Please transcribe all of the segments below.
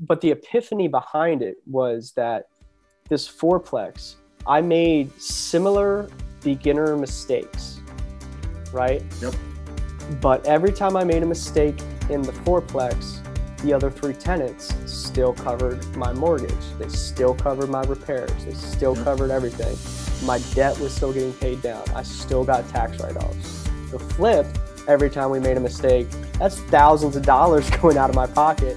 but the epiphany behind it was that this fourplex, I made similar beginner mistakes, right? Yep. But every time I made a mistake in the fourplex, the other three tenants still covered my mortgage. They still covered my repairs. They still yep. covered everything. My debt was still getting paid down. I still got tax write offs. The flip, every time we made a mistake, that's thousands of dollars going out of my pocket.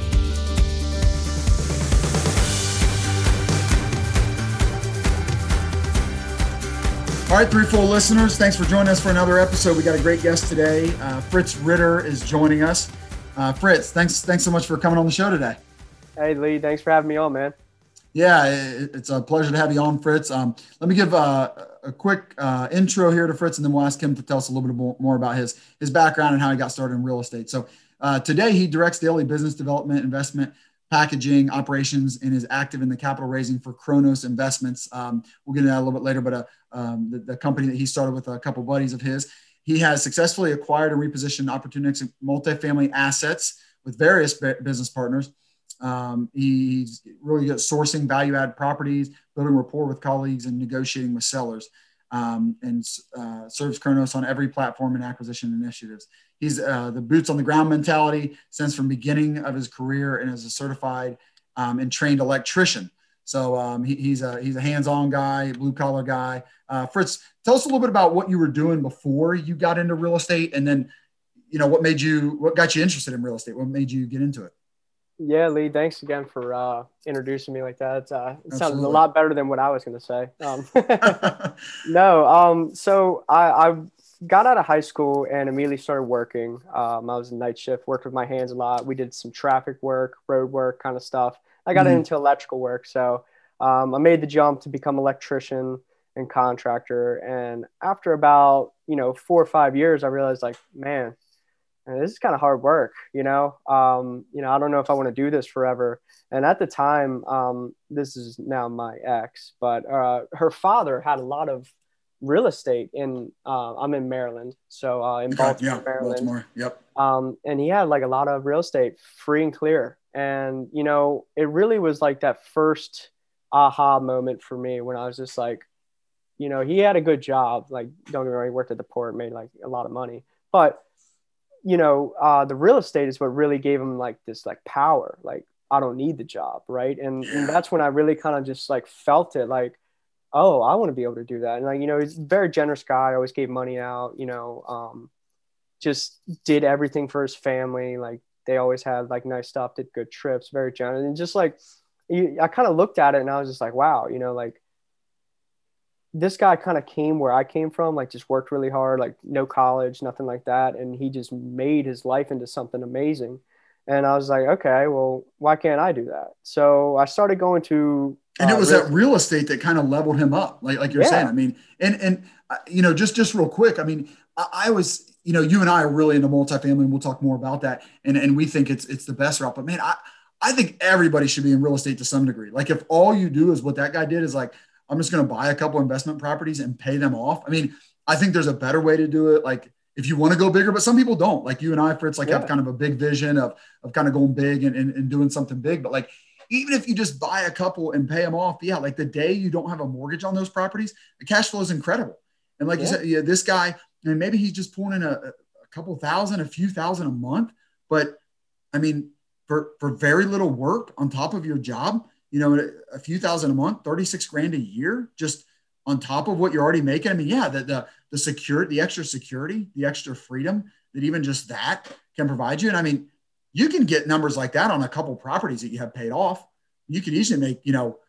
All right, Threefold listeners, thanks for joining us for another episode. We got a great guest today. Uh, Fritz Ritter is joining us. Uh, Fritz, thanks thanks so much for coming on the show today. Hey Lee, thanks for having me on, man. Yeah, it's a pleasure to have you on, Fritz. Um, let me give uh, a quick uh, intro here to Fritz, and then we'll ask him to tell us a little bit more about his his background and how he got started in real estate. So uh, today he directs daily business development, investment, packaging operations and is active in the capital raising for Kronos Investments. Um, we'll get into that a little bit later, but uh, um, the, the, company that he started with a couple buddies of his, he has successfully acquired and repositioned opportunistic multifamily assets with various business partners. Um, he's really good at sourcing value add properties, building rapport with colleagues, and negotiating with sellers. Um, and uh, serves Kronos on every platform and acquisition initiatives. He's uh, the boots on the ground mentality since from beginning of his career and as a certified um, and trained electrician. So um, he, he's a he's a hands-on guy, blue collar guy. Uh, Fritz, tell us a little bit about what you were doing before you got into real estate, and then you know what made you what got you interested in real estate. What made you get into it? Yeah, Lee, thanks again for uh, introducing me like that. Uh, it sounded a lot better than what I was going to say. Um, no, um, so I, I got out of high school and immediately started working. Um, I was a night shift, worked with my hands a lot. We did some traffic work, road work kind of stuff. I got mm-hmm. into electrical work. So um, I made the jump to become electrician and contractor. And after about, you know, four or five years, I realized like, man, this is kind of hard work, you know. Um, you know, I don't know if I want to do this forever. And at the time, um, this is now my ex, but uh, her father had a lot of real estate in uh, I'm in Maryland, so uh, in Baltimore, yeah, Maryland. Baltimore, yep. Um, and he had like a lot of real estate free and clear, and you know, it really was like that first aha moment for me when I was just like, you know, he had a good job. Like, don't get me wrong, he worked at the port, made like a lot of money, but you know, uh, the real estate is what really gave him like this like power. Like, I don't need the job, right? And, and that's when I really kind of just like felt it, like oh, I want to be able to do that. And like, you know, he's a very generous guy, always gave money out, you know, um, just did everything for his family. Like they always had like nice stuff, did good trips, very generous. And just like, I kind of looked at it and I was just like, wow, you know, like this guy kind of came where I came from, like just worked really hard, like no college, nothing like that. And he just made his life into something amazing. And I was like, okay, well, why can't I do that? So I started going to and it uh, was uh, that real estate that kind of leveled him up, like like you're yeah. saying. I mean, and and uh, you know, just just real quick. I mean, I, I, was, you know, you and I are really into multifamily, and we'll talk more about that. And and we think it's it's the best route. But man, I I think everybody should be in real estate to some degree. Like if all you do is what that guy did is like, I'm just going to buy a couple investment properties and pay them off. I mean, I think there's a better way to do it. Like if you want to go bigger, but some people don't. Like you and I, Fritz, like yeah. have kind of a big vision of of kind of going big and, and, and doing something big. But like even if you just buy a couple and pay them off, yeah, like the day you don't have a mortgage on those properties, the cash flow is incredible. And like yeah. you said, yeah, this guy, and maybe he's just pulling in a, a couple thousand, a few thousand a month, but I mean, for for very little work on top of your job, you know, a few thousand a month, 36 grand a year, just on top of what you're already making. I mean, yeah, the the the security, the extra security, the extra freedom that even just that can provide you. And I mean, you can get numbers like that on a couple properties that you have paid off. You could easily make, you know,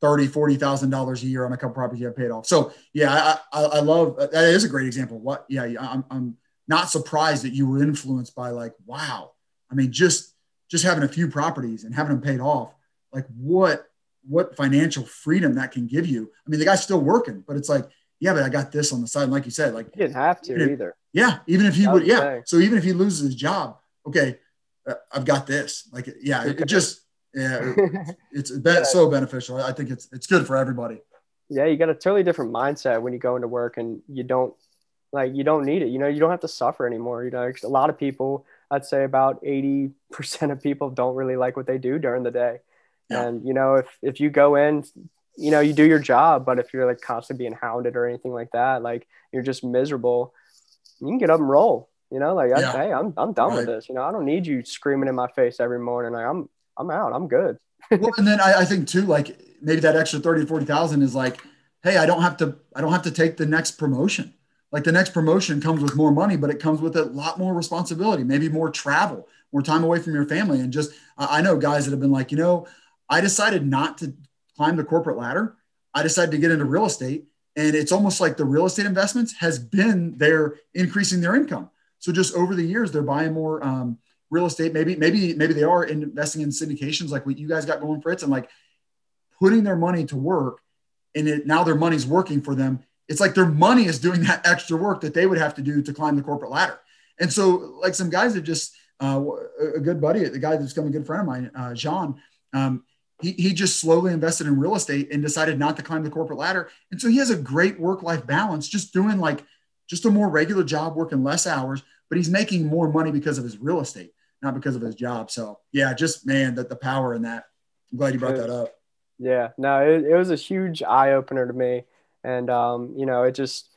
thirty, forty thousand dollars a year on a couple properties you have paid off. So yeah, I, I, I love uh, that is a great example. What yeah, I'm, I'm not surprised that you were influenced by like, wow. I mean, just just having a few properties and having them paid off, like what what financial freedom that can give you. I mean, the guy's still working, but it's like, yeah, but I got this on the side. And like you said, like you didn't have to either. Yeah, even if he would, yeah. Saying. So even if he loses his job, okay, uh, I've got this. Like, yeah, it, it just yeah, it's yeah. so beneficial. I think it's it's good for everybody. Yeah, you got a totally different mindset when you go into work and you don't like you don't need it. You know, you don't have to suffer anymore. You know, a lot of people, I'd say about eighty percent of people don't really like what they do during the day. Yeah. And you know, if if you go in, you know, you do your job, but if you're like constantly being hounded or anything like that, like you're just miserable, you can get up and roll. You know, like yeah. hey, I'm I'm done right. with this. You know, I don't need you screaming in my face every morning. Like I'm I'm out. I'm good. well, and then I, I think too, like maybe that extra 30 to 40,000 is like, Hey, I don't have to, I don't have to take the next promotion. Like the next promotion comes with more money, but it comes with a lot more responsibility, maybe more travel, more time away from your family. And just, I know guys that have been like, you know, I decided not to climb the corporate ladder. I decided to get into real estate. And it's almost like the real estate investments has been there increasing their income. So just over the years, they're buying more um, real estate. Maybe, maybe, maybe they are investing in syndications like what you guys got going, Fritz, and like putting their money to work. And it, now their money's working for them. It's like their money is doing that extra work that they would have to do to climb the corporate ladder. And so, like some guys have just uh, a good buddy, the guy that's become a good friend of mine, uh, Jean. Um, he, he just slowly invested in real estate and decided not to climb the corporate ladder. And so he has a great work life balance, just doing like just a more regular job, working less hours, but he's making more money because of his real estate not because of his job. So yeah, just man, that the power in that. I'm glad you brought that up. Yeah, no, it, it was a huge eye opener to me, and um, you know, it just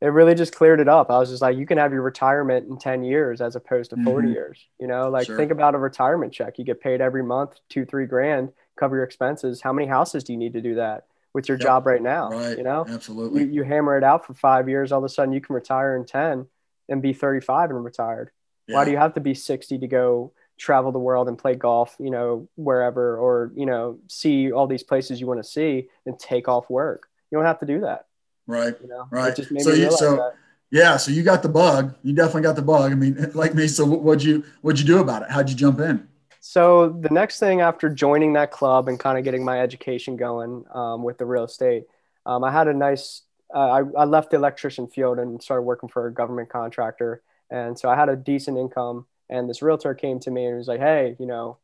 it really just cleared it up. I was just like, you can have your retirement in 10 years as opposed to 40 mm-hmm. years. You know, like sure. think about a retirement check. You get paid every month, two, three grand, cover your expenses. How many houses do you need to do that with your yep. job right now? Right. You know, absolutely. You, you hammer it out for five years, all of a sudden you can retire in 10 and be 35 and retired. Yeah. Why do you have to be 60 to go travel the world and play golf, you know, wherever, or, you know, see all these places you want to see and take off work? You don't have to do that. Right. You know? Right. so, you, so that. yeah, so you got the bug. You definitely got the bug. I mean, like me. So what'd you, what'd you do about it? How'd you jump in? So the next thing after joining that club and kind of getting my education going um, with the real estate, um, I had a nice. Uh, I, I left the electrician field and started working for a government contractor and so I had a decent income. And this realtor came to me and was like, hey, you know,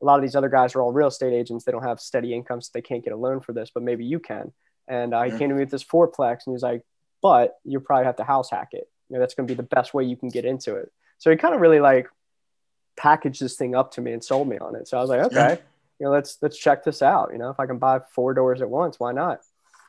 a lot of these other guys are all real estate agents. They don't have steady income, so they can't get a loan for this, but maybe you can. And uh, he came to me with this fourplex and he was like, but you probably have to house hack it. You know, that's going to be the best way you can get into it. So he kind of really like packaged this thing up to me and sold me on it. So I was like, okay, yeah. you know, let's, let's check this out. You know, if I can buy four doors at once, why not?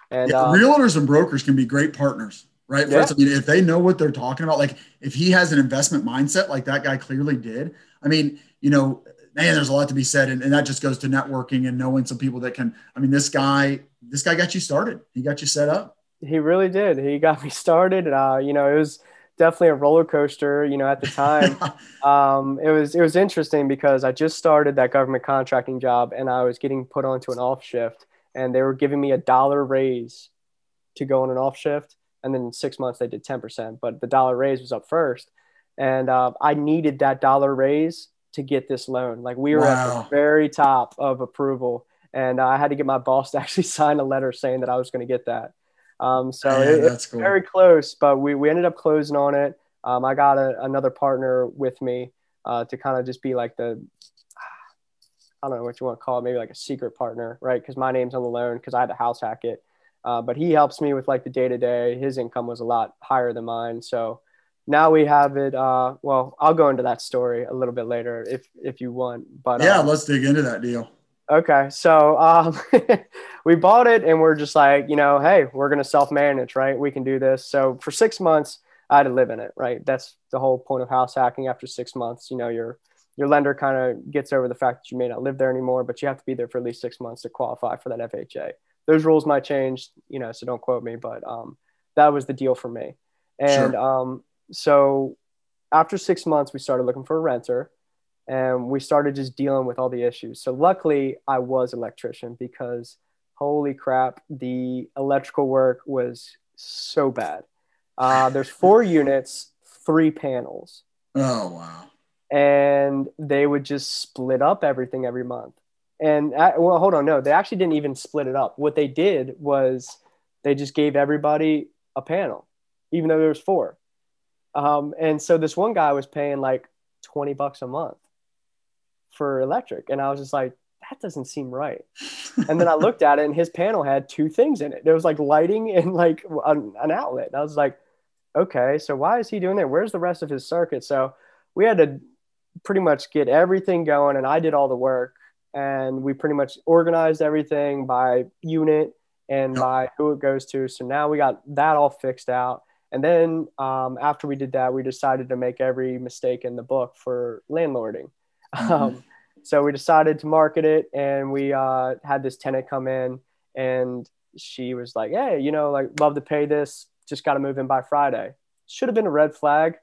And yeah, um, realtors and brokers can be great partners right? Yeah. I mean, if they know what they're talking about, like if he has an investment mindset like that guy clearly did, I mean, you know, man, there's a lot to be said. And, and that just goes to networking and knowing some people that can, I mean, this guy, this guy got you started. He got you set up. He really did. He got me started. Uh, you know, it was definitely a roller coaster, you know, at the time. um, it was, it was interesting because I just started that government contracting job and I was getting put onto an off shift and they were giving me a dollar raise to go on an off shift and then in six months they did 10% but the dollar raise was up first and uh, i needed that dollar raise to get this loan like we were wow. at the very top of approval and i had to get my boss to actually sign a letter saying that i was going to get that um, so yeah, it, it's cool. very close but we, we ended up closing on it um, i got a, another partner with me uh, to kind of just be like the I don't know what you want to call it, maybe like a secret partner, right? Because my name's on the loan because I had to house hack it. Uh, but he helps me with like the day to day. His income was a lot higher than mine, so now we have it. Uh, well, I'll go into that story a little bit later if if you want. But yeah, um, let's dig into that deal. Okay, so um, we bought it and we're just like, you know, hey, we're gonna self manage, right? We can do this. So for six months, I had to live in it, right? That's the whole point of house hacking. After six months, you know, your your lender kind of gets over the fact that you may not live there anymore, but you have to be there for at least six months to qualify for that FHA those rules might change, you know, so don't quote me, but um, that was the deal for me. And sure. um, so after six months, we started looking for a renter and we started just dealing with all the issues. So luckily, I was electrician because holy crap, the electrical work was so bad. Uh, there's four units, three panels. Oh, wow. and they would just split up everything every month. And uh, well, hold on, no, they actually didn't even split it up. What they did was they just gave everybody a panel, even though there was four. Um, and so this one guy was paying like 20 bucks a month for electric. And I was just like, that doesn't seem right. and then I looked at it and his panel had two things in it. There was like lighting and like an, an outlet. And I was like, okay, so why is he doing that? Where's the rest of his circuit? So we had to pretty much get everything going and I did all the work and we pretty much organized everything by unit and yep. by who it goes to. So now we got that all fixed out. And then um, after we did that, we decided to make every mistake in the book for landlording. Um, so we decided to market it, and we uh, had this tenant come in, and she was like, "Hey, you know, like love to pay this. Just got to move in by Friday." Should have been a red flag.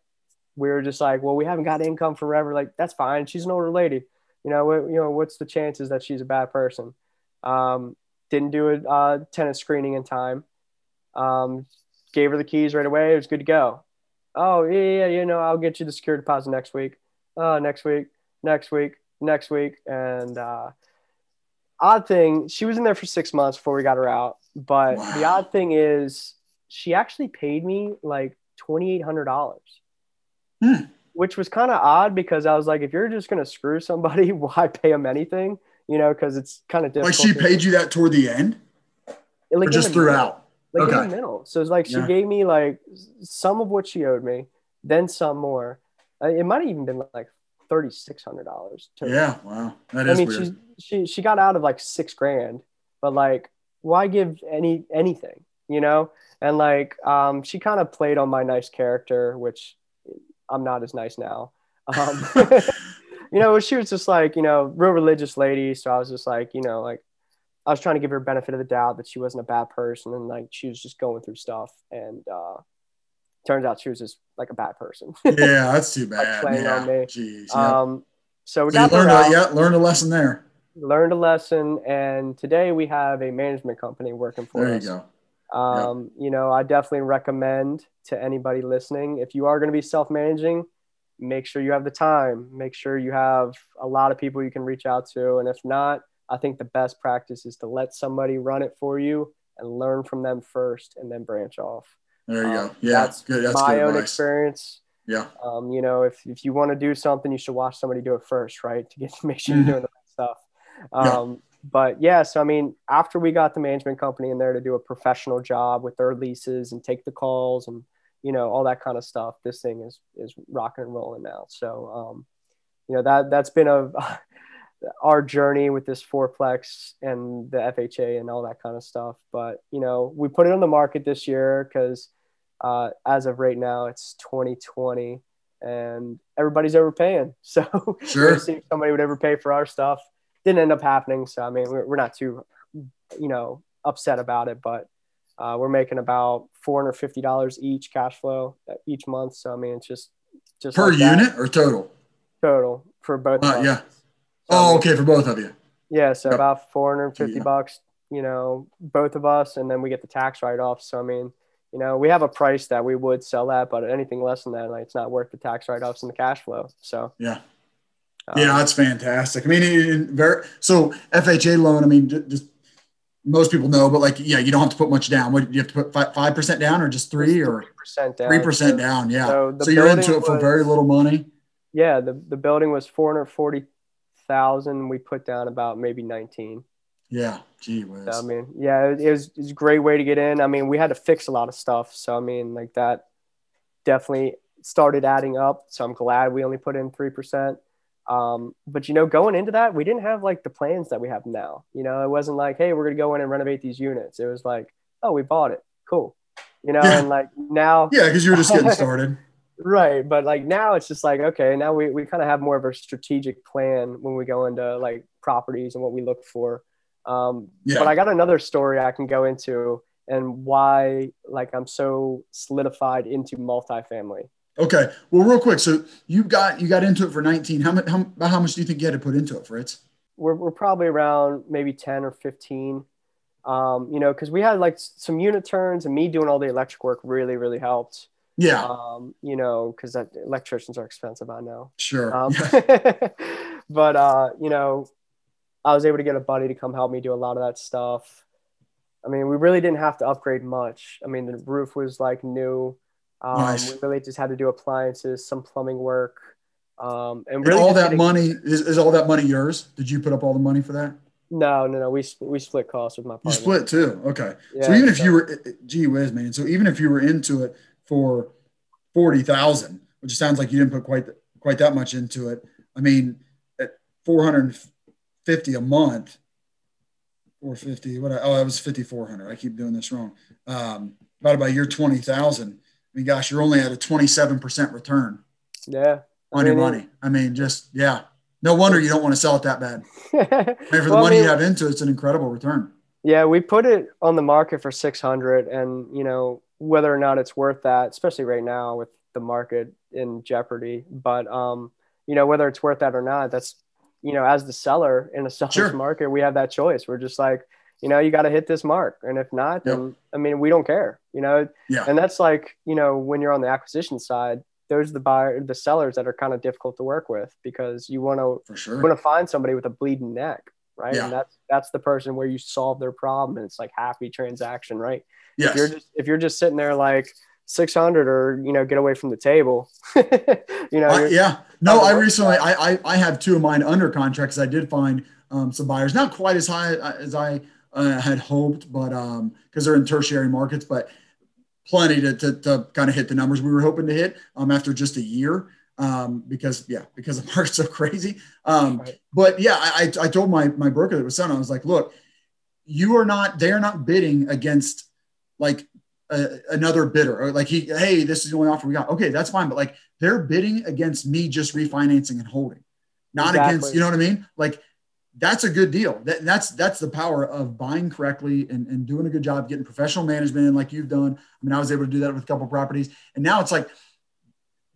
We were just like, "Well, we haven't got income forever. Like that's fine. She's an older lady. You know, what, you know, what's the chances that she's a bad person?" Um, didn't do a uh, tenant screening in time. Um, gave her the keys right away. It was good to go. Oh yeah, yeah, you know, I'll get you the security deposit next week. Oh, next week, next week next week. And uh, odd thing, she was in there for six months before we got her out. But wow. the odd thing is, she actually paid me like twenty eight hundred dollars, hmm. which was kind of odd because I was like, if you're just gonna screw somebody, why pay them anything? You know, because it's kind of difficult. Like she paid you that toward the end, like or just throughout. Like okay. in the middle. So it's like she yeah. gave me like some of what she owed me, then some more. Uh, it might have even been like thirty six hundred dollars. Yeah, wow, that is I mean, weird. she she she got out of like six grand, but like, why give any anything, you know? And like, um, she kind of played on my nice character, which I'm not as nice now. Um, you know, she was just like, you know, real religious lady. So I was just like, you know, like I was trying to give her benefit of the doubt that she wasn't a bad person and like she was just going through stuff and uh turns out she was just like a bad person. yeah, that's too bad. like playing yeah. on me. Jeez. Um, so we so got learned a, yeah, learned a lesson there. Learned a lesson, and today we have a management company working for there us. There you go. Um, yep. You know, I definitely recommend to anybody listening if you are going to be self-managing, make sure you have the time. Make sure you have a lot of people you can reach out to, and if not, I think the best practice is to let somebody run it for you and learn from them first, and then branch off. There you um, go. Yeah, that's, good. that's my own advice. experience. Yeah. Um, you know, if, if you want to do something, you should watch somebody do it first, right? To get to make sure you're mm-hmm. doing the right stuff. Um, yeah. But yeah, so I mean, after we got the management company in there to do a professional job with their leases and take the calls and you know all that kind of stuff, this thing is is rocking and rolling now. So um, you know that that's been a our journey with this fourplex and the FHA and all that kind of stuff. But you know, we put it on the market this year because uh, as of right now, it's 2020 and everybody's overpaying. So sure. see if somebody would ever pay for our stuff. Didn't end up happening. So, I mean, we're, we're not too, you know, upset about it, but uh, we're making about $450 each cash flow uh, each month. So, I mean, it's just, just per like unit or total? Total for both. Uh, yeah. So, oh, okay. For both of you. Yeah. So yep. about 450 yeah. bucks, you know, both of us. And then we get the tax write off. So, I mean, you know, we have a price that we would sell at, but anything less than that, like it's not worth the tax write-offs and the cash flow. So yeah, um, yeah, that's fantastic. I mean, very so FHA loan. I mean, just most people know, but like, yeah, you don't have to put much down. What you have to put five percent down, or just three, or percent down? Three percent down. Yeah. So, so you're into it for was, very little money. Yeah, the the building was four hundred forty thousand. We put down about maybe nineteen. Yeah, gee whiz. So, I mean, yeah, it, it, was, it was a great way to get in. I mean, we had to fix a lot of stuff. So, I mean, like that definitely started adding up. So I'm glad we only put in 3%. Um, but, you know, going into that, we didn't have like the plans that we have now. You know, it wasn't like, hey, we're going to go in and renovate these units. It was like, oh, we bought it. Cool. You know, yeah. and like now. Yeah, because you were just getting started. right. But like now it's just like, okay, now we, we kind of have more of a strategic plan when we go into like properties and what we look for. Um, yeah. But I got another story I can go into and why like I'm so solidified into multifamily. Okay. Well, real quick. So you got you got into it for 19. How much how, how much do you think you had to put into it, Fritz? We're, we're probably around maybe 10 or 15. Um, you know, because we had like some unit turns and me doing all the electric work really, really helped. Yeah. Um, you know, because electricians are expensive, I know. Sure. Um, yeah. but uh, you know, I was able to get a buddy to come help me do a lot of that stuff. I mean, we really didn't have to upgrade much. I mean, the roof was like new. Um, Nice. We really just had to do appliances, some plumbing work, um, and And really all that getting- money is, is all that money yours? Did you put up all the money for that? No, no, no. We we split costs with my partner. You split too. Okay. so Yeah, even if you were, gee whiz, man. So even if you were into it for forty thousand, which sounds like you didn't put quite quite that much into it. I mean, at four hundred fifty a month, or 50, What? I, oh, that was fifty four hundred. I keep doing this wrong. Um, divided by your twenty thousand. I mean, gosh, you're only at a twenty seven percent return Yeah. on your mean, money. I mean, just yeah. No wonder you don't want to sell it that bad. I mean, for the Well, I money mean, you have into it, it's an incredible return. Yeah, we put it on the market for 600 and you know whether or not it's worth that, especially right now with the market in jeopardy, but um you know whether it's worth that or not, that's you know as the seller in a seller's Sure. market, we have that choice. We're just like, you know, you got to hit this mark and if not, then I mean, we don't care, you know. Yeah. And that's like, you know, when you're on the acquisition side, those are the buyer the sellers that are kind of difficult to work with because you want to sure. want to find somebody with a bleeding neck, right? Yeah. And that's that's the person where you solve their problem and it's like happy transaction, right? Yes. If you're just if you're just sitting there like 600 or you know get away from the table, you know, I, yeah. No, I recently I, I I have two of mine under contract because I did find um, some buyers, not quite as high as I uh, had hoped, but um because they're in tertiary markets, but plenty to, to, to kind of hit the numbers we were hoping to hit um after just a year. Um, because yeah, because the market's so crazy. Um, Right. but yeah, I, I I told my my broker that was selling, I was like, look, you are not, they are not bidding against like a, another bidder or like he, hey, this is the only offer we got. Okay, that's fine. But like they're bidding against me just refinancing and holding, not against, you know what I mean? Like that's a good deal. That, that's that's the power of buying correctly and, and doing a good job, getting professional management in like you've done. I mean, I was able to do that with a couple of properties. And now it's like,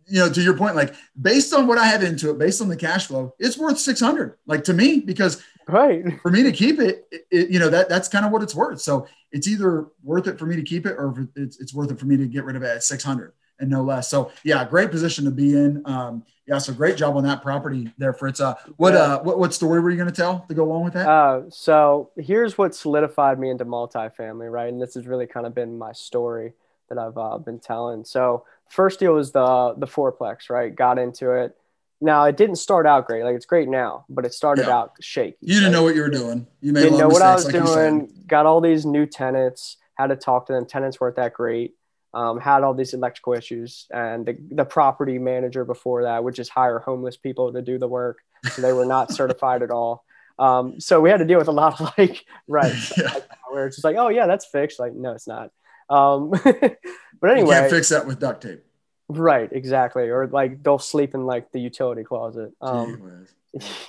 you know, to your point, like based on what I have into it, based on the cash flow, it's worth 600, like to me, because right. for me to keep it, it, it- you know, that that's kind of what it's worth. So it's either worth it for me to keep it or it's, it's worth it for me to get rid of it at 600 and no less. So yeah, great position to be in. Um, yeah. So great job on that property there, Fritz. Uh, what, uh, what, what story were you going to tell to go along with that? Uh, so here's what solidified me into multifamily, right? And this has really kind of been my story that I've uh, been telling. So first deal was the the fourplex, right? Got into it. Now it didn't start out great. Like it's great now, but it started Yeah. out shaky. you didn't right? know what you were doing. You made didn't know what I was like doing. Got all these new tenants. Had to talk to them. Tenants weren't that great. Um, had all these electrical issues, and the, the property manager before that would just hire homeless people to do the work, so they were not certified at all. Um, so we had to deal with a lot of like, right, Yeah. where it's just like, oh yeah, that's fixed. Like, no, it's not. Um, but You anyway, can't fix that with duct tape. right, exactly. Or like they'll sleep in like the utility closet. Um,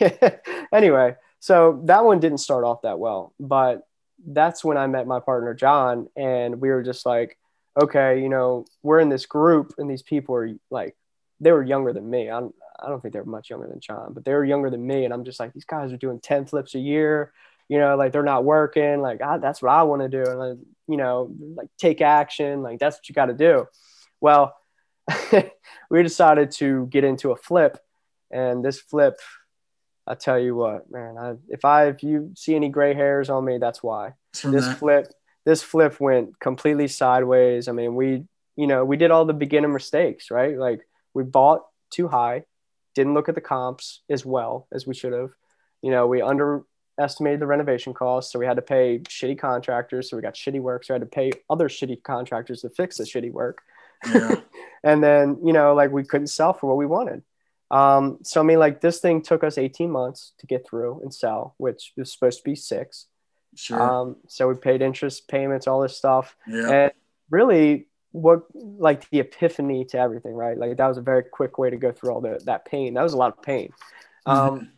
anyway, so that one didn't start off that well, but that's when I met my partner John, and we were just like, okay, you know, we're in this group, and these people are like, they were younger than me. I'm, I don't think they were much younger than John, but they were younger than me, and I'm just like, these guys are doing ten flips a year, you know, like they're not working, like I, that's what I want to do, and like, you know, like take action, like that's what you got to do. Well, we decided to get into a flip, and this flip I tell you what, man. I, if I if you see any gray hairs on me, that's why. From This that. flip, this flip went completely sideways. I mean, we, you know, we did all the beginner mistakes, right? Like we bought too high, didn't look at the comps as well as we should have. You know, we underestimated the renovation costs, so we had to pay shitty contractors. So we got shitty work, so we had to pay other shitty contractors to fix the shitty work. Yeah. and then you know like we couldn't sell for what we wanted. Um so i mean like this thing took us 18 months to get through and sell which was supposed to be six. Sure. um so we paid interest payments all this stuff. Yeah. and really what like the epiphany to everything right? Like that was a very quick way to go through all the, that pain. That was a lot of pain. Um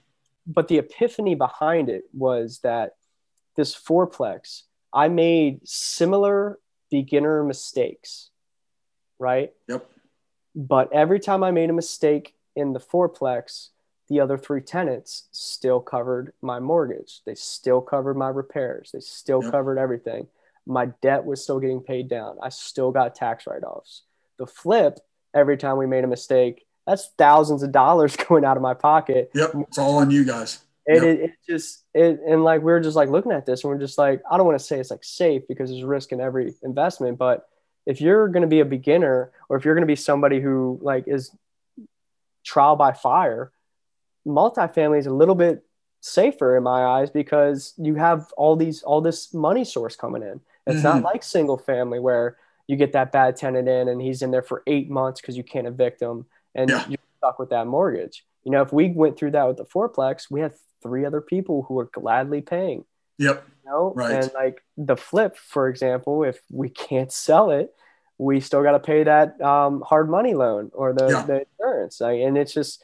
but the epiphany behind it was that this fourplex i made similar beginner mistakes right Yep. but every time I made a mistake in the fourplex, the other three tenants still covered my mortgage. They still covered my repairs. They still Yep. covered everything. My debt was still getting paid down. I still got tax write offs. The flip, every time we made a mistake, that's thousands of dollars going out of my pocket. Yep, it's all on you guys. Yep. it, it just it and like we are just like looking at this and we're just like I don't want to say it's like safe because there's risk in every investment, but if you're going to be a beginner or if you're going to be somebody who like is trial by fire, multifamily is a little bit safer in my eyes because you have all these all this money source coming in. It's not Mhm. like single family where you get that bad tenant in and he's in there for eight months because you can't evict him and Yeah. you're stuck with that mortgage. You know, if we went through that with the fourplex, we had three other people who were gladly paying. Yep. You know, Right. and like the flip, for example, if we can't sell it, we still got to pay that um, hard money loan or the, Yeah. the insurance. Like, and it's just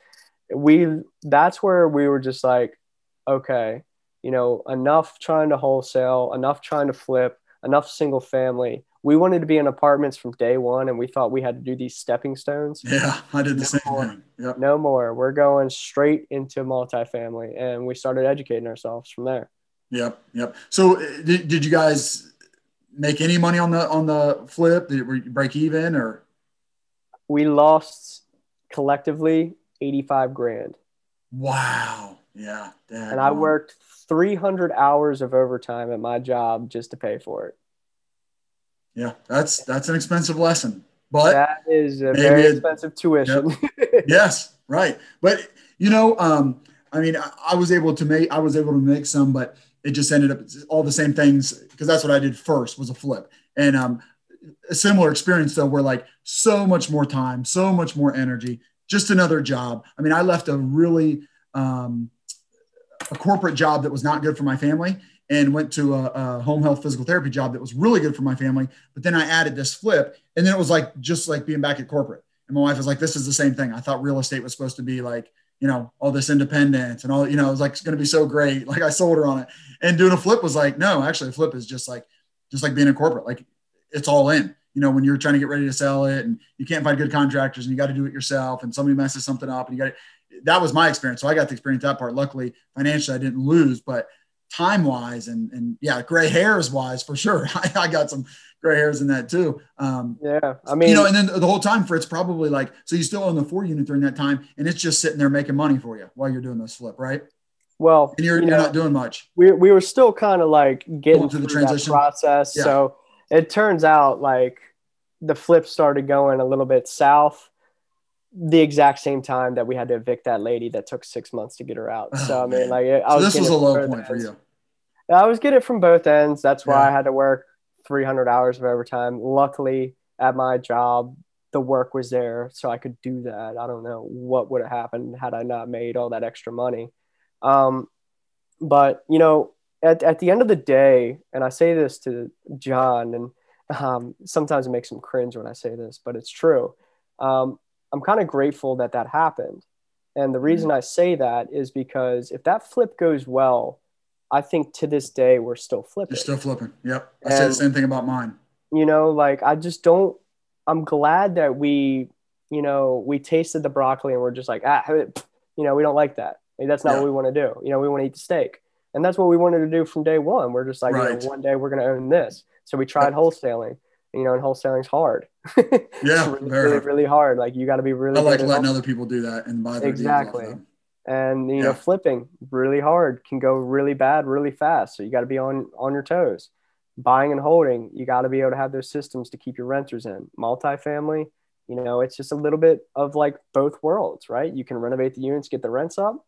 we. That's where we were just like, okay, you know, enough trying to wholesale, enough trying to flip, enough single family. We wanted to be in apartments from day one, and we thought we had to do these stepping stones. Yeah, I did the No same more. thing. Yep. No more. We're going straight into multifamily, and we started educating ourselves from there. Yep. Yep. So, uh, did, did you guys make any money on the on the flip? Did you break even or? We lost collectively 85 grand. Wow. Yeah. And I worked 300 hours of overtime at my job just to pay for it. Yeah, that's that's an expensive lesson, but That is a very it- expensive tuition. yes, right. But you know, um, I mean, I, I was able to make I was able to make some, but it just ended up all the same things because that's what I did first was a flip, and um, a similar experience though, where like so much more time, so much more energy, just another job. I mean, I left a really um, a corporate job that was not good for my family and went to a, a home health physical therapy job that was really good for my family. But then I added this flip, and then it was like just like being back at corporate. And my wife was like, "This is the same thing." I thought real estate was supposed to be like, you know, all this independence and all, you know, it was like it's going to be so great. Like I sold her on it, and doing a flip was like, no, actually, a flip is just like, just like being a corporate. Like it's all in. You know, when you're trying to get ready to sell it, and you can't find good contractors, and you got to do it yourself, and somebody messes something up, and you got it. That was my experience. So I got to experience that part. Luckily, financially, I didn't lose, but time wise and and yeah, gray hairs wise for sure. I, I got some gray hairs in that too. Um, yeah. I mean, you know, and then the whole time Fritz probably like so you still own the four unit during that time, and it's just sitting there making money for you while you're doing this flip, right? well, And you're, you you're not doing much. we, we were still kind of like getting through the transition. process. Yeah. So it turns out like the flip started going a little bit south the exact same time that we had to evict that lady that took six months to get her out. Oh, so I mean, like I So was this was a low point for you. I was getting it from both ends. That's why Yeah. I had to work 300 hours of overtime. Luckily, at my job, the work was there, so I could do that. I don't know what would have happened had I not made all that extra money. Um, but you know, at at the end of the day, and I say this to John, and um, sometimes it makes him cringe when I say this, but it's true. Um, I'm kind of grateful that that happened, and the reason I say that is because if that flip goes well, I think to this day we're still flipping. You're still flipping. Yep. I said the same thing about mine. you know, like I just don't. I'm glad that we, you know, we tasted the broccoli and we're just like, ah, you know, we don't like that. Like, that's not Yeah. what we want to do. You know, we want to eat the steak, and that's what we wanted to do from day one. We're just like, you know, one day we're going to own this. So we tried wholesaling. You know, and wholesaling's hard. Yeah, really, very really, hard. really hard. Like you got to be really. I like letting other people do that and buy their Exactly. Deals off them. and you Yeah. know flipping really hard can go really bad really fast so you got to be on on your toes buying and holding you got to be able to have those systems to keep your renters in multifamily you know it's just a little bit of like both worlds right you can renovate the units get the rents up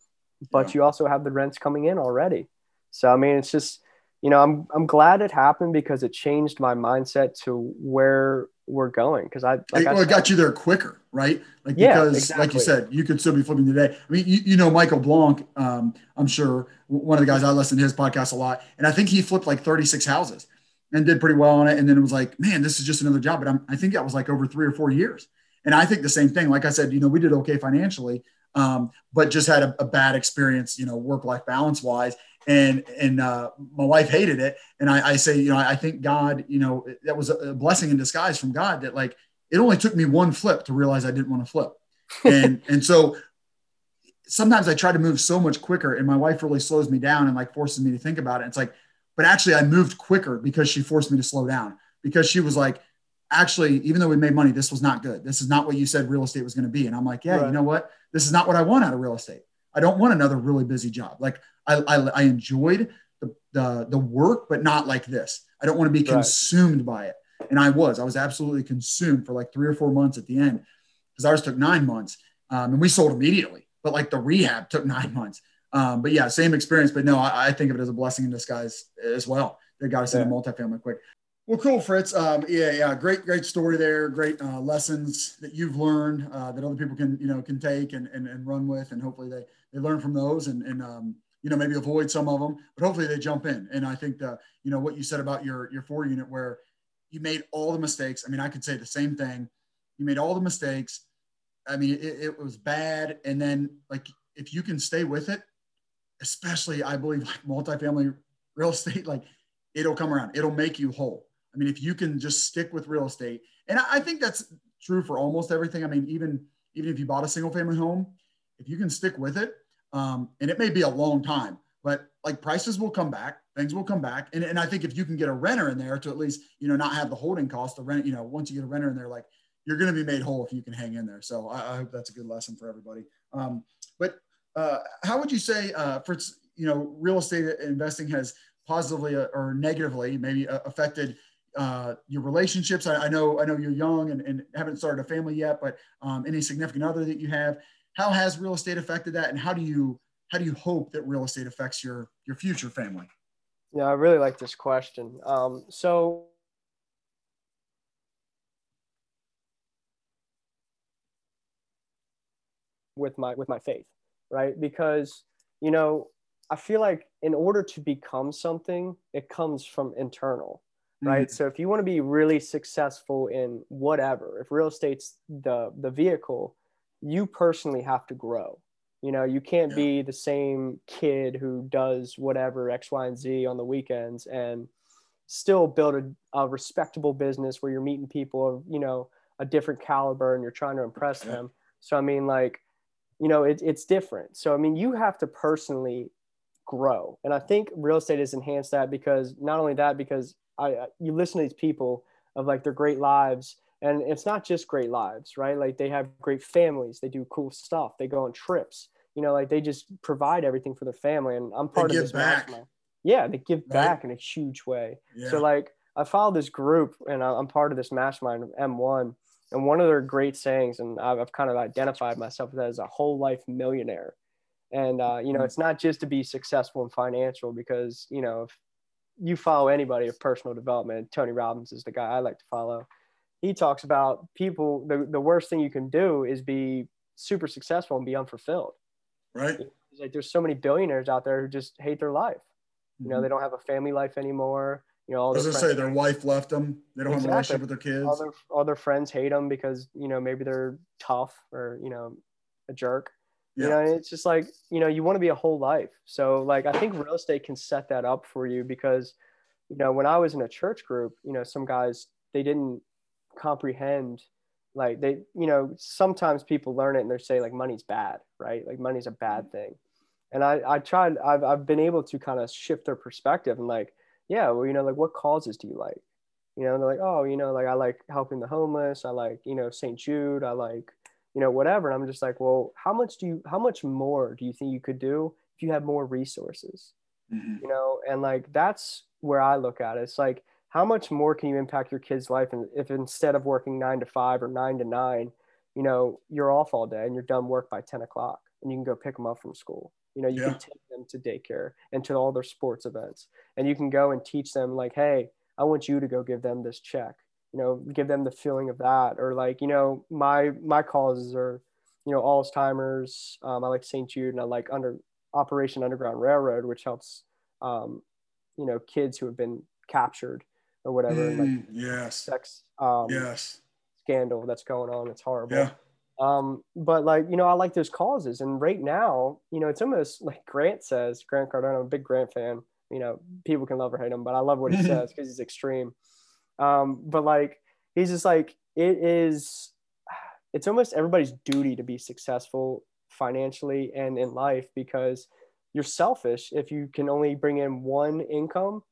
but Yeah. you also have the rents coming in already so i mean it's just you know i'm i'm glad it happened because it changed my mindset to where we're going because i like it, I well, it got you there quicker, right? Like Yeah, because, like you said, you could still be flipping today. I mean, you, you know, Michael Blank, um, I'm sure one of the guys I listen to his podcast a lot, and I think he flipped like 36 houses and did pretty well on it. And then it was like, man, this is just another job. But I'm, I think that was like over three or four years. And I think the same thing. Like I said, you know, we did okay financially, um, but just had a, a bad experience, you know, work life balance wise. And and uh, my wife hated it. And I, I say, you know, I think God, you know, that was a blessing in disguise from God that like it only took me one flip to realize I didn't want to flip. And and so sometimes I try to move so much quicker, and my wife really slows me down and like forces me to think about it. It's like, but actually, I moved quicker because she forced me to slow down because she was like, actually, even though we made money, this was not good. This is not what you said real estate was going to be. And I'm like, yeah, right. you know what? This is not what I want out of real estate. I don't want another really busy job. Like I, I, I enjoyed the, the, the work, but not like this. I don't want to be consumed right. by it. And I was, I was absolutely consumed for like three or four months at the end because ours took nine months um, and we sold immediately, but like the rehab took nine months. Um, but yeah, same experience. But no, I, I, think of it as a blessing in disguise as well. They got us yeah. into multifamily quick. Well, cool, Fritz. Um, yeah, yeah, great, great story there. Great uh, lessons that you've learned uh, that other people can, you know, can take and, and, and run with, and hopefully they they learn from those and and um, you know maybe avoid some of them, but hopefully they jump in. And I think the you know what you said about your your four unit where you made all the mistakes. I mean, I could say the same thing. You made all the mistakes. I mean, it, it was bad, and then like if you can stay with it, especially I believe like multifamily real estate, like it'll come around. It'll make you whole I mean, if you can just stick with real estate, and I think that's true for almost everything. I mean, even even if you bought a single family home, if you can stick with it, um, and it may be a long time, but like prices will come back, things will come back, and, and I think if you can get a renter in there to at least you know not have the holding cost, the rent, you know, once you get a renter in there, like you're going to be made whole if you can hang in there. So I, I hope that's a good lesson for everybody. Um, but uh, how would you say, uh, for you know, real estate investing has positively or negatively maybe uh, affected uh, your relationships. I, I, know I know you're young and, and haven't started a family yet, but um, any significant other that you have, how has real estate affected that, and how do you how do you hope that real estate affects your your future family? Yeah, I really like this question. Um, so. with my with my faith right because you know i feel like in order to become something it comes from internal right? Mm-hmm. So if you want to be really successful in whatever, if real estate's the the vehicle, you personally have to grow. You know, you can't yeah. be the same kid who does whatever X, Y, and Z on the weekends and still build a, a respectable business where you're meeting people of, you know, a different caliber and you're trying to impress yeah. them. So I mean, like, you know, it, it's different. So I mean, you have to personally grow, and I think real estate has enhanced that because not only that, because I you listen to these people of like their great lives and it's not just great lives right like they have great families they do cool stuff they go on trips you know like they just provide everything for their family and i'm part they of this back. yeah they give right? back in a huge way yeah. so like i follow this group and i'm part of this mastermind m1 and one of their great sayings and i've, kind of identified myself as a whole life millionaire and uh, you know mm-hmm. it's not just to be successful and financial because you know if you follow anybody of personal development, Tony Robbins is the guy I like to follow. He talks about people, the, the worst thing you can do is be super successful and be unfulfilled. Right. He's like there's so many billionaires out there who just hate their life. You know, mm-hmm. they don't have a family life anymore. You know, all I say their wife left them. They don't exactly. have a relationship with their kids. All their, all their friends hate them because you know maybe they're tough or you know a jerk. Yeah. You know, it's just like, you know, you want to be a whole life. So like I think real estate can set that up for you because, you know, when I was in a church group, you know, some guys they didn't comprehend like they, you know, sometimes people learn it and they say like money's bad, right? Like money's a bad thing. And I, I tried, I've, I've been able to kind of shift their perspective and like, yeah, well, you know, like what causes do you like? You know, they're like, oh, you know, like I like helping the homeless. I like, you know, St. Jude. I like, you know, whatever. And I'm just like, well, how much do you, how much more do you think you could do if you had more resources? Mm-hmm. You know, and like that's where I look at it. It's like, how much more can you impact your kid's life? And if instead of working nine to five or nine to nine, you know, you're off all day and you're done work by 10 o'clock and you can go pick them up from school. You know, you yeah. can take them to daycare and to all their sports events. And you can go and teach them, like, hey, I want you to go give them this check you know give them the feeling of that or like you know my my causes are you know alzheimer's um, i like st jude and i like under operation underground railroad which helps um, you know kids who have been captured or whatever mm, like yes sex um, yes scandal that's going on it's horrible yeah. um but like you know i like those causes and right now you know it's almost like grant says grant cardone i'm a big grant fan you know people can love or hate him but i love what he says because he's extreme um, but like he's just like it is. It's almost everybody's duty to be successful financially and in life because you're selfish if you can only bring in one income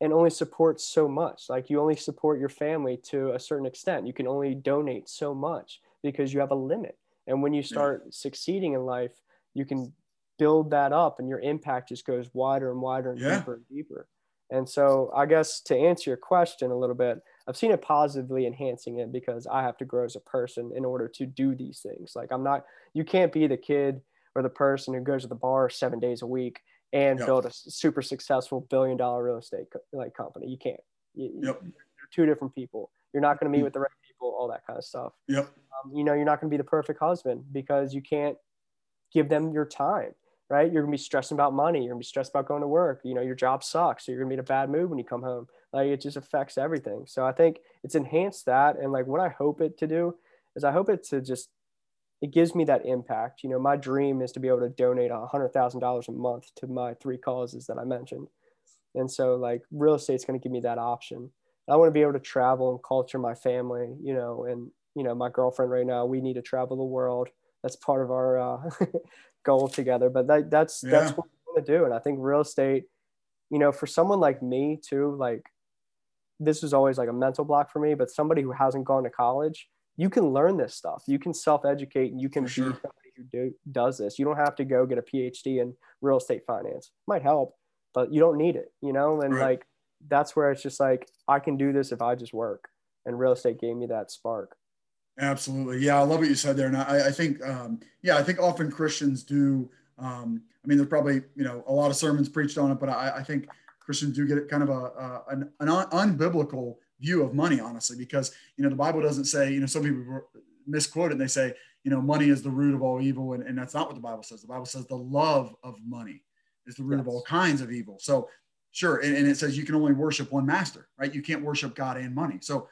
and only support so much. Like you only support your family to a certain extent. You can only donate so much because you have a limit. And when you start yeah. succeeding in life, you can build that up and your impact just goes wider and wider and yeah. deeper and deeper. And so I guess to answer your question a little bit, I've seen it positively enhancing it because I have to grow as a person in order to do these things. Like I'm not, you can't be the kid or the person who goes to the bar seven days a week and yep. build a super successful billion dollar real estate like company. You can't. You, yep. You're two different people. You're not going to meet with the right people, all that kind of stuff. Yep. Um, you know, you're not going to be the perfect husband because you can't give them your time, right? You're going to be stressing about money. You're going to be stressed about going to work. You know, your job sucks. So you're going to be in a bad mood when you come home. Like it just affects everything. So I think it's enhanced that. And like what I hope it to do is I hope it to just it gives me that impact. You know, my dream is to be able to donate a hundred thousand dollars a month to my three causes that I mentioned. And so like real estate's going to give me that option. I want to be able to travel and culture my family, you know, and, you know, my girlfriend right now, we need to travel the world. That's part of our uh, goal together, but that, that's, yeah. that's what we want to do. And I think real estate, you know, for someone like me too, like this was always like a mental block for me, but somebody who hasn't gone to college, you can learn this stuff. You can self-educate and you can sure. be somebody who do, does this. You don't have to go get a PhD in real estate finance. Might help, but you don't need it, you know? And right. like that's where it's just like I can do this if I just work. And real estate gave me that spark. Absolutely. Yeah, I love what you said there. And I, I think um, yeah, I think often Christians do um, I mean, there's probably, you know, a lot of sermons preached on it, but I, I think Christians do get it kind of a, a an, an unbiblical view of money, honestly, because you know the Bible doesn't say. You know, some people misquote it. And they say, you know, money is the root of all evil, and, and that's not what the Bible says. The Bible says the love of money is the root yes. of all kinds of evil. So, sure, and, and, it says you can only worship one master, right? You can't worship God and money. So,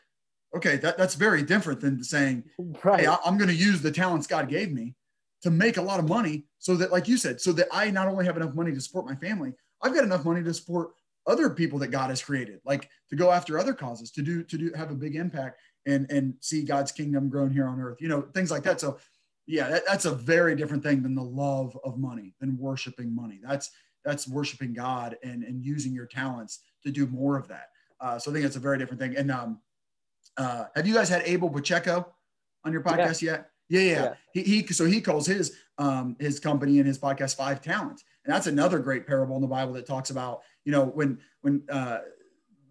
okay, that, that's very different than saying, right. hey, I, I'm going to use the talents God gave me to make a lot of money, so that, like you said, so that I not only have enough money to support my family, I've got enough money to support other people that God has created, like to go after other causes, to do to do have a big impact and and see God's kingdom grown here on earth. You know, things like that. So yeah, that, that's a very different thing than the love of money, than worshiping money. That's that's worshiping God and and using your talents to do more of that. Uh, so I think that's a very different thing. And um, uh, have you guys had Abel Pacheco on your podcast yeah. yet? Yeah, yeah. yeah. He, he so he calls his um his company and his podcast Five Talents, and that's another great parable in the Bible that talks about you know, when when uh,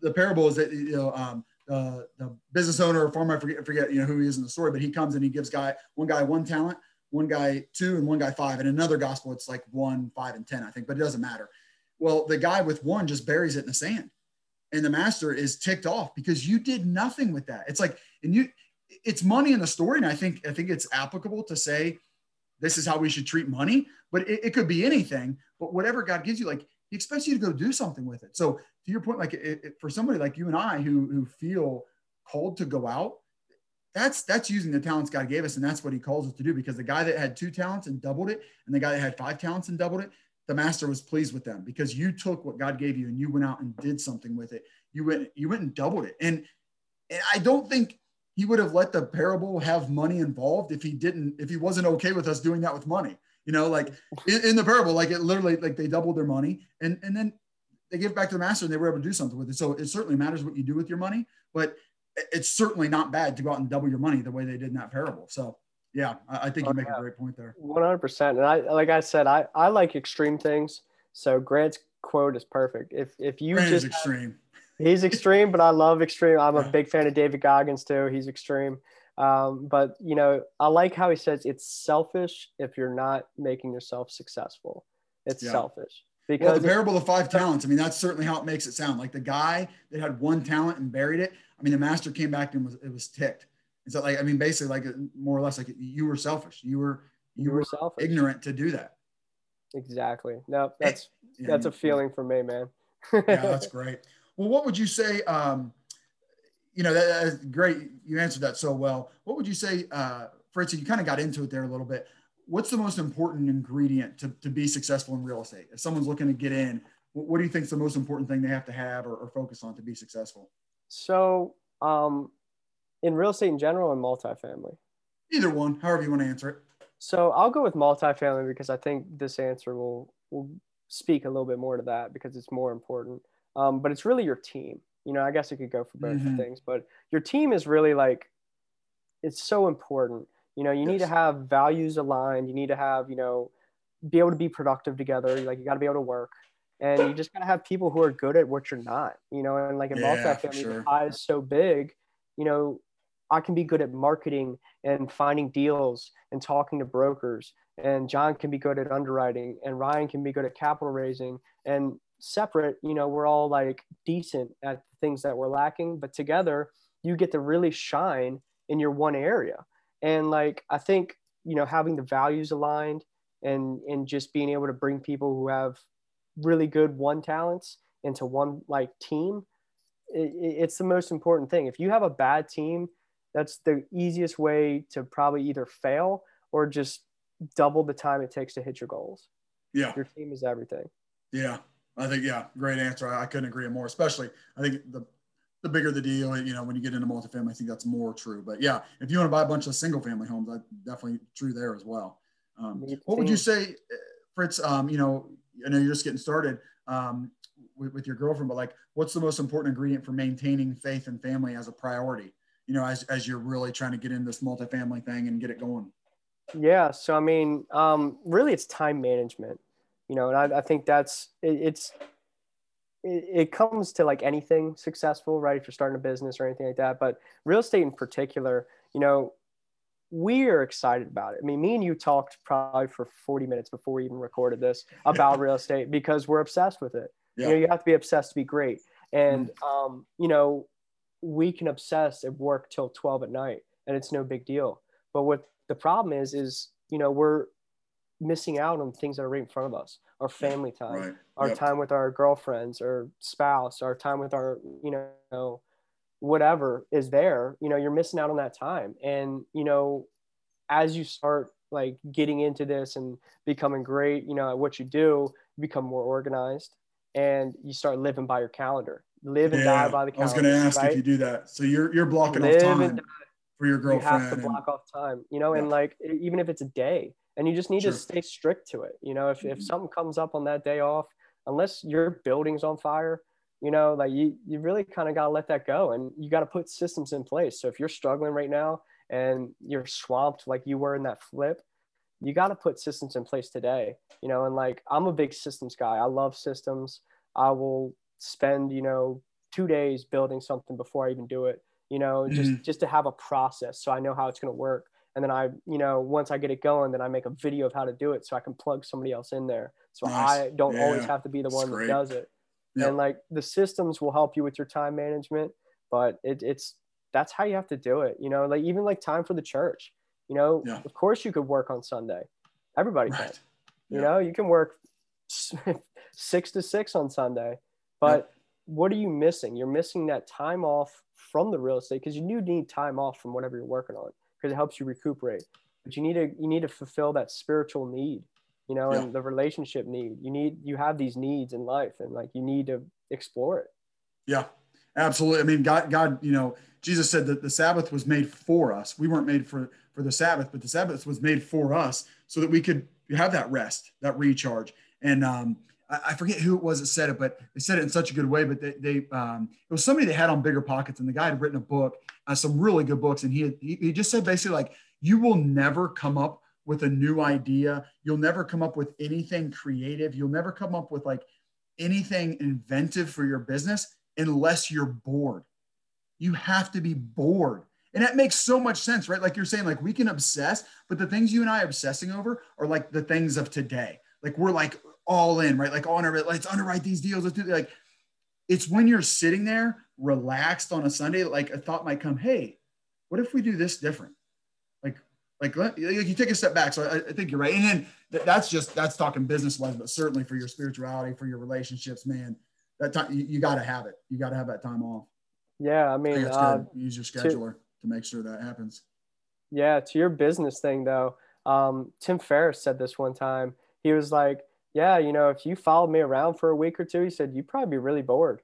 the parable is that you know um, uh, the business owner or farmer, I forget, forget you know who he is in the story, but he comes and he gives guy one guy one talent, one guy two, and one guy five. And another gospel, it's like one, five, and ten, I think, but it doesn't matter. Well, the guy with one just buries it in the sand, and the master is ticked off because you did nothing with that. It's like, and you, it's money in the story, and I think I think it's applicable to say this is how we should treat money, but it, it could be anything. But whatever God gives you, like he expects you to go do something with it. So to your point, like it, it, for somebody like you and I who who feel called to go out, that's that's using the talents God gave us, and that's what He calls us to do. Because the guy that had two talents and doubled it, and the guy that had five talents and doubled it, the master was pleased with them because you took what God gave you and you went out and did something with it. You went you went and doubled it, and and I don't think he would have let the parable have money involved if he didn't if he wasn't okay with us doing that with money you know, like in, in, the parable, like it literally, like they doubled their money and, and then they give back to the master and they were able to do something with it. So it certainly matters what you do with your money, but it's certainly not bad to go out and double your money the way they did in that parable. So yeah, I, I think you make a great point there. 100%. And I, like I said, I, I like extreme things. So Grant's quote is perfect. If, if you Grant just extreme, have, he's extreme, but I love extreme. I'm a big fan of David Goggins too. He's extreme. Um, but you know, I like how he says it's selfish if you're not making yourself successful. It's yeah. selfish because well, the parable of five talents. I mean, that's certainly how it makes it sound. Like the guy that had one talent and buried it. I mean, the master came back and was it was ticked. And so, like, I mean, basically, like more or less, like you were selfish. You were you, you were, selfish. ignorant to do that. Exactly. No, that's yeah, that's a feeling for me, man. yeah, that's great. Well, what would you say? Um, you know, that, that's great. You answered that so well. What would you say, uh, Fritzy, you kind of got into it there a little bit. What's the most important ingredient to, to be successful in real estate? If someone's looking to get in, what, what do you think is the most important thing they have to have or, or focus on to be successful? So, um, in real estate in general and multifamily? Either one, however you want to answer it. So I'll go with multifamily because I think this answer will will speak a little bit more to that because it's more important. Um, but it's really your team. You know, I guess it could go for both Mhm. things, but your team is really like, it's so important. You know, you need to have values aligned. You need to have, you know, be able to be productive together. Like you got to be able to work, and you just got to have people who are good at what you're not. You know, and like in Yeah, multifamily, the pie is so big. You know, I can be good at marketing and finding deals and talking to brokers, and John can be good at underwriting, and Ryan can be good at capital raising. And separate, you know, we're all like decent at things that we're lacking, but together, you get to really shine in your one area. And like I think, you know, having the values aligned and and just being able to bring people who have really good one talents into one like team it, it's the most important thing if you have a bad team that's the easiest way to probably either fail or just double the time it takes to hit your goals Yeah. your team is everything Yeah, I think yeah, great answer. I, I couldn't agree more. Especially, I think the the bigger the deal, you know, when you get into multifamily, I think that's more true. But yeah, if you want to buy a bunch of single family homes, that's definitely true there as well. Um, what would you say, Fritz? Um, you know, I know you're just getting started um, with, with your girlfriend, but like, what's the most important ingredient for maintaining faith and family as a priority? You know, as as you're really trying to get in this multifamily thing and get it going. Yeah. So, I mean, um, really, it's time management, you know, and I, I think that's it, it's it, it comes to like anything successful, right? If you're starting a business or anything like that, but real estate in particular, you know, we are excited about it. I mean, me and you talked probably for 40 minutes before we even recorded this about real estate because we're obsessed with it. Yeah. You know, you have to be obsessed to be great. And, um, you know, we can obsess at work till 12 at night and it's no big deal. But what the problem is, is, you know, we're missing out on things that are right in front of us, our family time, Right. our Yep. time with our girlfriends or spouse, our time with our, you know, whatever is there, you know, you're missing out on that time. And, you know, as you start like getting into this and becoming great, you know, at what you do, you become more organized and you start living by your calendar. Live and die by the calendar. I was going to ask right? if you do that. So you're you're blocking Live off time for your girlfriend. you have to and- block off time, you know, and like even if it's a day, and you just need Sure. to stay strict to it. You know, if, if Mhm. something comes up on that day off, unless your building's on fire, you know, like you, you really kind of got to let that go and you got to put systems in place. So if you're struggling right now and you're swamped like you were in that flip, you got to put systems in place today, you know, and like I'm a big systems guy. I love systems. I will spend, you know, two days building something before I even do it, you know, just, just to have a process. So I know how it's going to work. And then I, you know, once I get it going, then I make a video of how to do it so I can plug somebody else in there. So Nice. I don't always have to be the one that does it. Yep. And like the systems will help you with your time management, but it, it's that's how you have to do it. You know, like even like time for the church. You know, Yeah. of course you could work on Sunday. Everybody can. Right. You Yeah. know, you can work six to six on Sunday, but what are you missing? You're missing that time off from the real estate because you do need time off from whatever you're working on because it helps you recuperate. But you need to you need to fulfill that spiritual need, you know, Yeah. and the relationship need. You need you have these needs in life, and like you need to explore it. Yeah, absolutely. I mean, God, God, you know, Jesus said that the Sabbath was made for us. We weren't made for for the Sabbath, but the Sabbath was made for us so that we could have that rest, that recharge. And um, I, forget who it was that said it, but they said it in such a good way. But they, they um, it was somebody that had on BiggerPockets, and the guy had written a book, uh, some really good books, and he had, he, he just said basically like, you will never come up with a new idea. You'll never come up with anything creative. You'll never come up with like anything inventive for your business unless you're bored. You have to be bored. And that makes so much sense, right? Like you're saying, like we can obsess, but the things you and I are obsessing over are like the things of today. Like we're like all in, right? Like on our let's underwrite these deals. Let's do like it's when you're sitting there relaxed on a Sunday, like a thought might come, hey, what if we do this different? Like, like, like you take a step back. So I, I think you're right. And then th- that's just that's talking business wise, but certainly for your spirituality, for your relationships, man, that time you, you got to have it. You got to have that time off. Yeah, I I mean, it's uh, good. Use your scheduler to make sure that happens. Yeah, to your business thing though, um, Tim Ferriss said this one time. He was like, "Yeah, you know, if you followed me around for a week or two, he said you'd probably be really bored."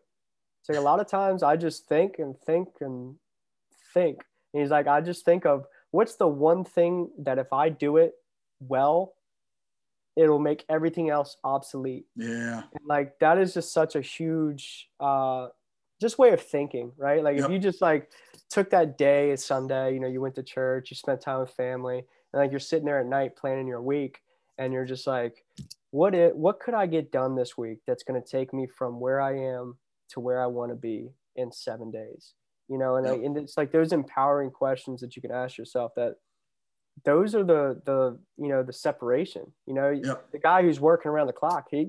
It's like a lot of times I just think and think and think. And he's like, I just think of what's the one thing that if I do it well, it'll make everything else obsolete. Yeah. And like that is just such a huge uh just way of thinking, right? Like Yep. if you just like took that day, it's Sunday, you know, you went to church, you spent time with family, and like you're sitting there at night planning your week and you're just like, what it what could I get done this week that's gonna take me from where I am to where I want to be in seven days? You know, and, Yep. like, and it's like those empowering questions that you can ask yourself that those are the the you know the separation you know Yep. the guy who's working around the clock he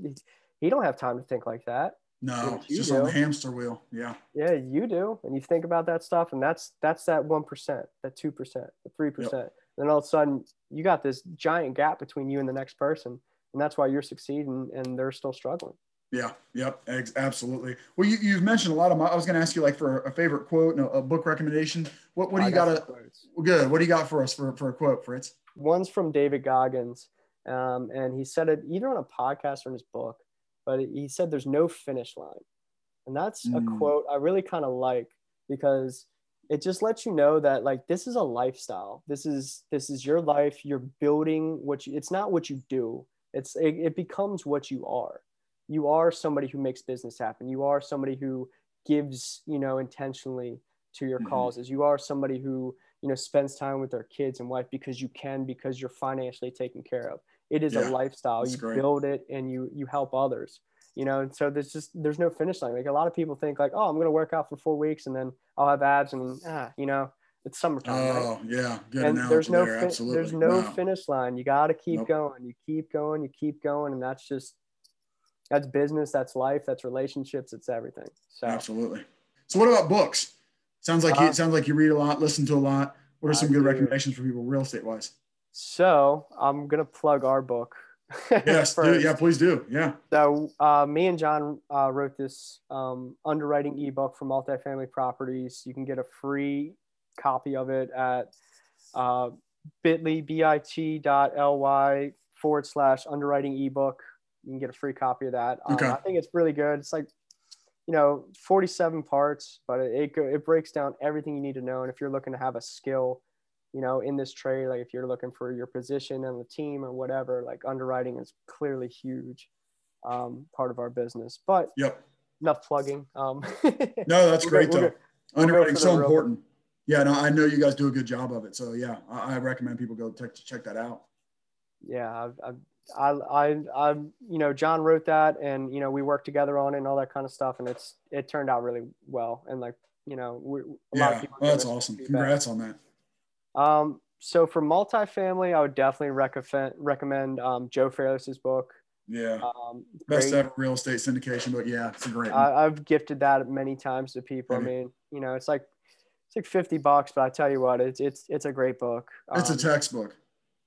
he don't have time to think like that No, it's just on the hamster wheel. Yeah. yeah you do and you think about that stuff and that's that's that 1% that 2% the 3% then all of a sudden you got this giant gap between you and the next person and that's why you're succeeding and they're still struggling Yeah. Yep. Ex- absolutely. Well, you, you've mentioned a lot of my, I was going to ask you like for a favorite quote and a, a book recommendation. What, what do you got got quotes. well, good. What do you got for us for, for a quote, Fritz? one's from david goggins um, and he said it either on a podcast or in his book but he said there's no finish line and that's a Mm. quote i really kind of like because it just lets you know that like this is a lifestyle. This is this is your life. You're building what you it's not what you do. It's it, it becomes what you are. You are somebody who makes business happen. You are somebody who gives you know intentionally to your Mhm. causes. You are somebody who you know spends time with their kids and wife because you can because you're financially taken care of. It is Yeah, a lifestyle you great. build it and you you help others you know and so there's just there's no finish line like a lot of people think like oh i'm going to work out for four weeks and then i'll have abs and ah, you know it's summertime right? Oh yeah. Good and there's no there. fin- Absolutely. there's no Wow. finish line. You got to keep Nope. going. You keep going. You keep going, and that's just that's business. That's life. That's relationships. It's everything. So Absolutely. So what about books? Sounds like you, Uh, it sounds like you read a lot, listen to a lot. What are some I good do. recommendations for people real estate wise? so I'm gonna plug our book. Yes. do, yeah, please do. Yeah. So uh, me and John uh, wrote this um, underwriting ebook for multifamily properties. You can get a free copy of it at uh, bit.ly, bit.ly forward slash underwriting ebook. You can get a free copy of that. Um, Okay. I think it's really good. It's like, you know, 47 parts, but it, it, it breaks down everything you need to know. And if you're looking to have a skill, you know, in this trade, like if you're looking for your position on the team or whatever, like underwriting is clearly huge um, part of our business. But Yep. enough plugging. Um, No, that's go- great though. go- we'll go Underwriting's so important. Yeah, no, I know you guys do a good job of it. So yeah, I, I recommend people go check check that out. yeah, I've, I, I, I, you know, John wrote that, and you know, we worked together on it and all that kind of stuff, and it's it turned out really well. And like, you know, we, a lot of people. well, that's awesome. Congrats on that. Um, so for multifamily, I would definitely recommend recommend um, Joe Fairless's book. Yeah, Um, best great. ever real estate syndication, but yeah, it's a great one. I, I've gifted that many times to people. I Have mean, you know, it's like it's like fifty bucks, but I tell you what, it's it's it's a great book. it's a Um, textbook.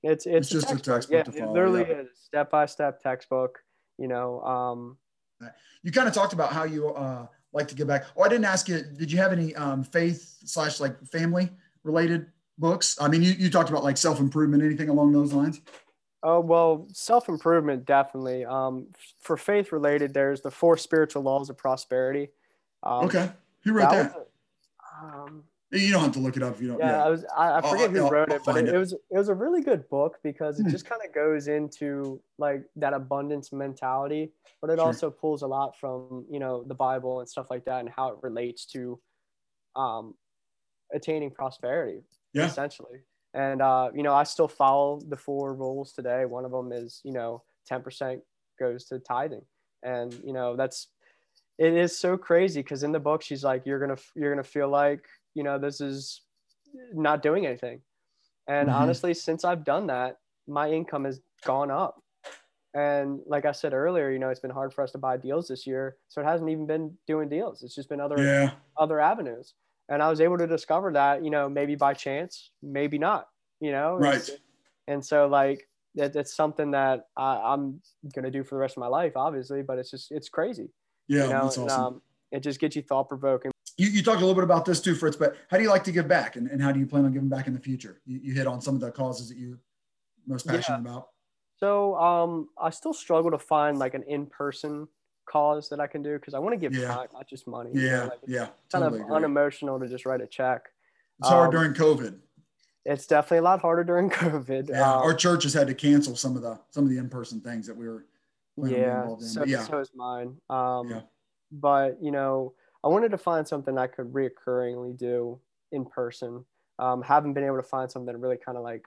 It's it's, It's just a textbook Yeah, to it literally yeah. is step by step textbook. You know, um, You kind of talked about how you uh, like to give back. Oh, I didn't ask you. Did you have any um, faith slash like family related books? I mean, you, you talked about like self improvement, anything along those lines. oh well, self improvement definitely. Um, for faith related, there's the four spiritual laws of prosperity. Um, okay, who wrote that? a- um, you don't have to look it up if you don't. yeah, Yeah, I was I, I I'll- forget who I'll- wrote I'll it, but it, it. it was it was a really good book because it Hmm. just kind of goes into like that abundance mentality, but it Sure. also pulls a lot from you know the Bible and stuff like that and how it relates to um, attaining prosperity Yeah. essentially. And uh, you know, I still follow the four rules today. One of them is you know ten percent goes to tithing, and you know that's it is so crazy because in the book she's like you're gonna you're gonna feel like you know this is not doing anything and Mhm. honestly since i've done that my income has gone up and like i said earlier you know it's been hard for us to buy deals this year so it hasn't even been doing deals it's just been other yeah, other avenues and i was able to discover that you know maybe by chance maybe not you know right. and so like that, that's something that I, i'm gonna do for the rest of my life obviously but it's just it's crazy Yeah, you know that's and, awesome. um, it just gets you thought provoking you, you talked a little bit about this too, Fritz, but how do you like to give back and, and how do you plan on giving back in the future? You, you hit on some of the causes that you most Yeah. passionate about. so um i still struggle to find like an in-person cause that i can do because i want to give Yeah. time not just money you know, Yeah, like, it's yeah, kind totally of agree. unemotional to just write a check It's hard um, during COVID. it's definitely a lot harder during COVID. Yeah, um, our church has had to cancel some of the some of the in person things that we were. Yeah, so, yeah, so is mine. Um, yeah. But you know, I wanted to find something I could reoccurringly do in person. Um, haven't been able to find something that really kind of like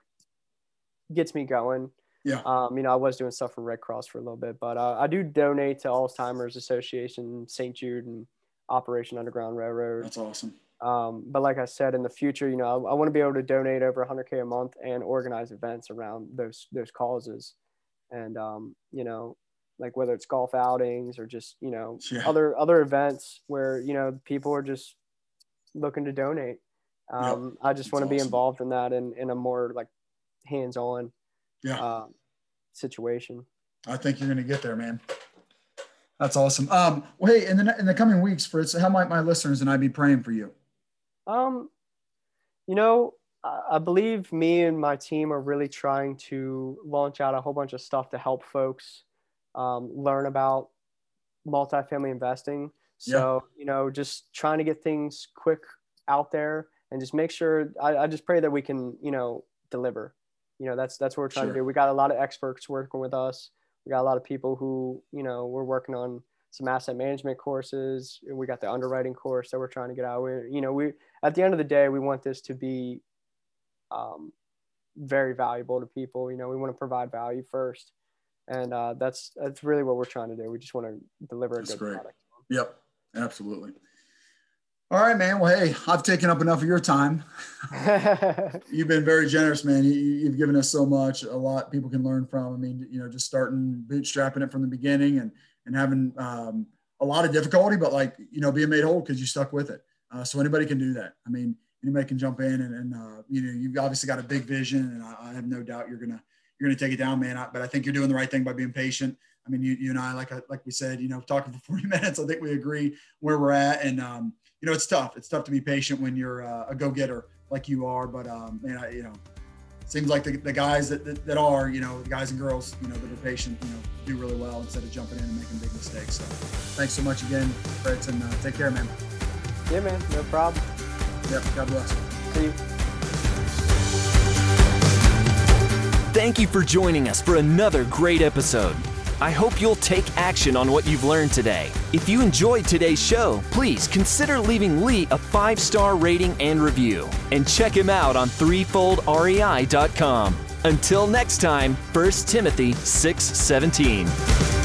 gets me going. Yeah. Um, you know, I was doing stuff for Red Cross for a little bit, but uh, I do donate to Alzheimer's Association, St. Jude, and Operation Underground Railroad. That's awesome. Um, but like I said, in the future, you know, I, I want to be able to donate over 100k a month and organize events around those those causes, and um, you know, like whether it's golf outings or just you know yeah. other other events where you know people are just looking to donate. Um, yep. I just want to be involved in that in in a more like hands on yeah. Uh, situation. I think you're going to get there, man. That's awesome. Um, well, hey, in the in the coming weeks, Fritz, how might my listeners and I be praying for you? Um, you know, I believe me and my team are really trying to launch out a whole bunch of stuff to help folks um, learn about multifamily investing. So, yeah. you know, just trying to get things quick out there and just make sure I, I just pray that we can, you know, deliver. You know, that's that's what we're trying sure. to do. We got a lot of experts working with us. We got a lot of people who, you know, we're working on some asset management courses. We got the underwriting course that we're trying to get out. We, you know, we at the end of the day, we want this to be um, very valuable to people. You know, we want to provide value first, and uh, that's that's really what we're trying to do. We just want to deliver a that's good great. product. Yep, absolutely. All right, man. Well, hey, I've taken up enough of your time. You've been very generous, man. You, have given us so much, a lot people can learn from. I mean, you know, just starting bootstrapping it from the beginning and and having um, a lot of difficulty, but like you know, being made whole because you stuck with it. Uh, so anybody can do that. I mean, anybody can jump in and, and uh, you know, you've obviously got a big vision, and I, I, have no doubt you're gonna you're gonna take it down, man. I, but I think you're doing the right thing by being patient. I mean, you, you and I, like like we said, you know, talking for 40 minutes, I think we agree where we're at, and um, you know, it's tough. It's tough to be patient when you're uh, a go-getter like you are. But um, man, I, you know, seems like the, the guys that, that, that, are, you know, the guys and girls, you know, that are patient, you know, do really well instead of jumping in and making big mistakes. So thanks so much again, Fritz, and uh, take care, man. Yeah, man, no problem. Yep, God bless. See you. Thank you for joining us for another great episode. I hope you'll take action on what you've learned today. If you enjoyed today's show, please consider leaving Lee a five star rating and review. And check him out on threefoldrei.com. Until next time, 1 Timothy 6 17.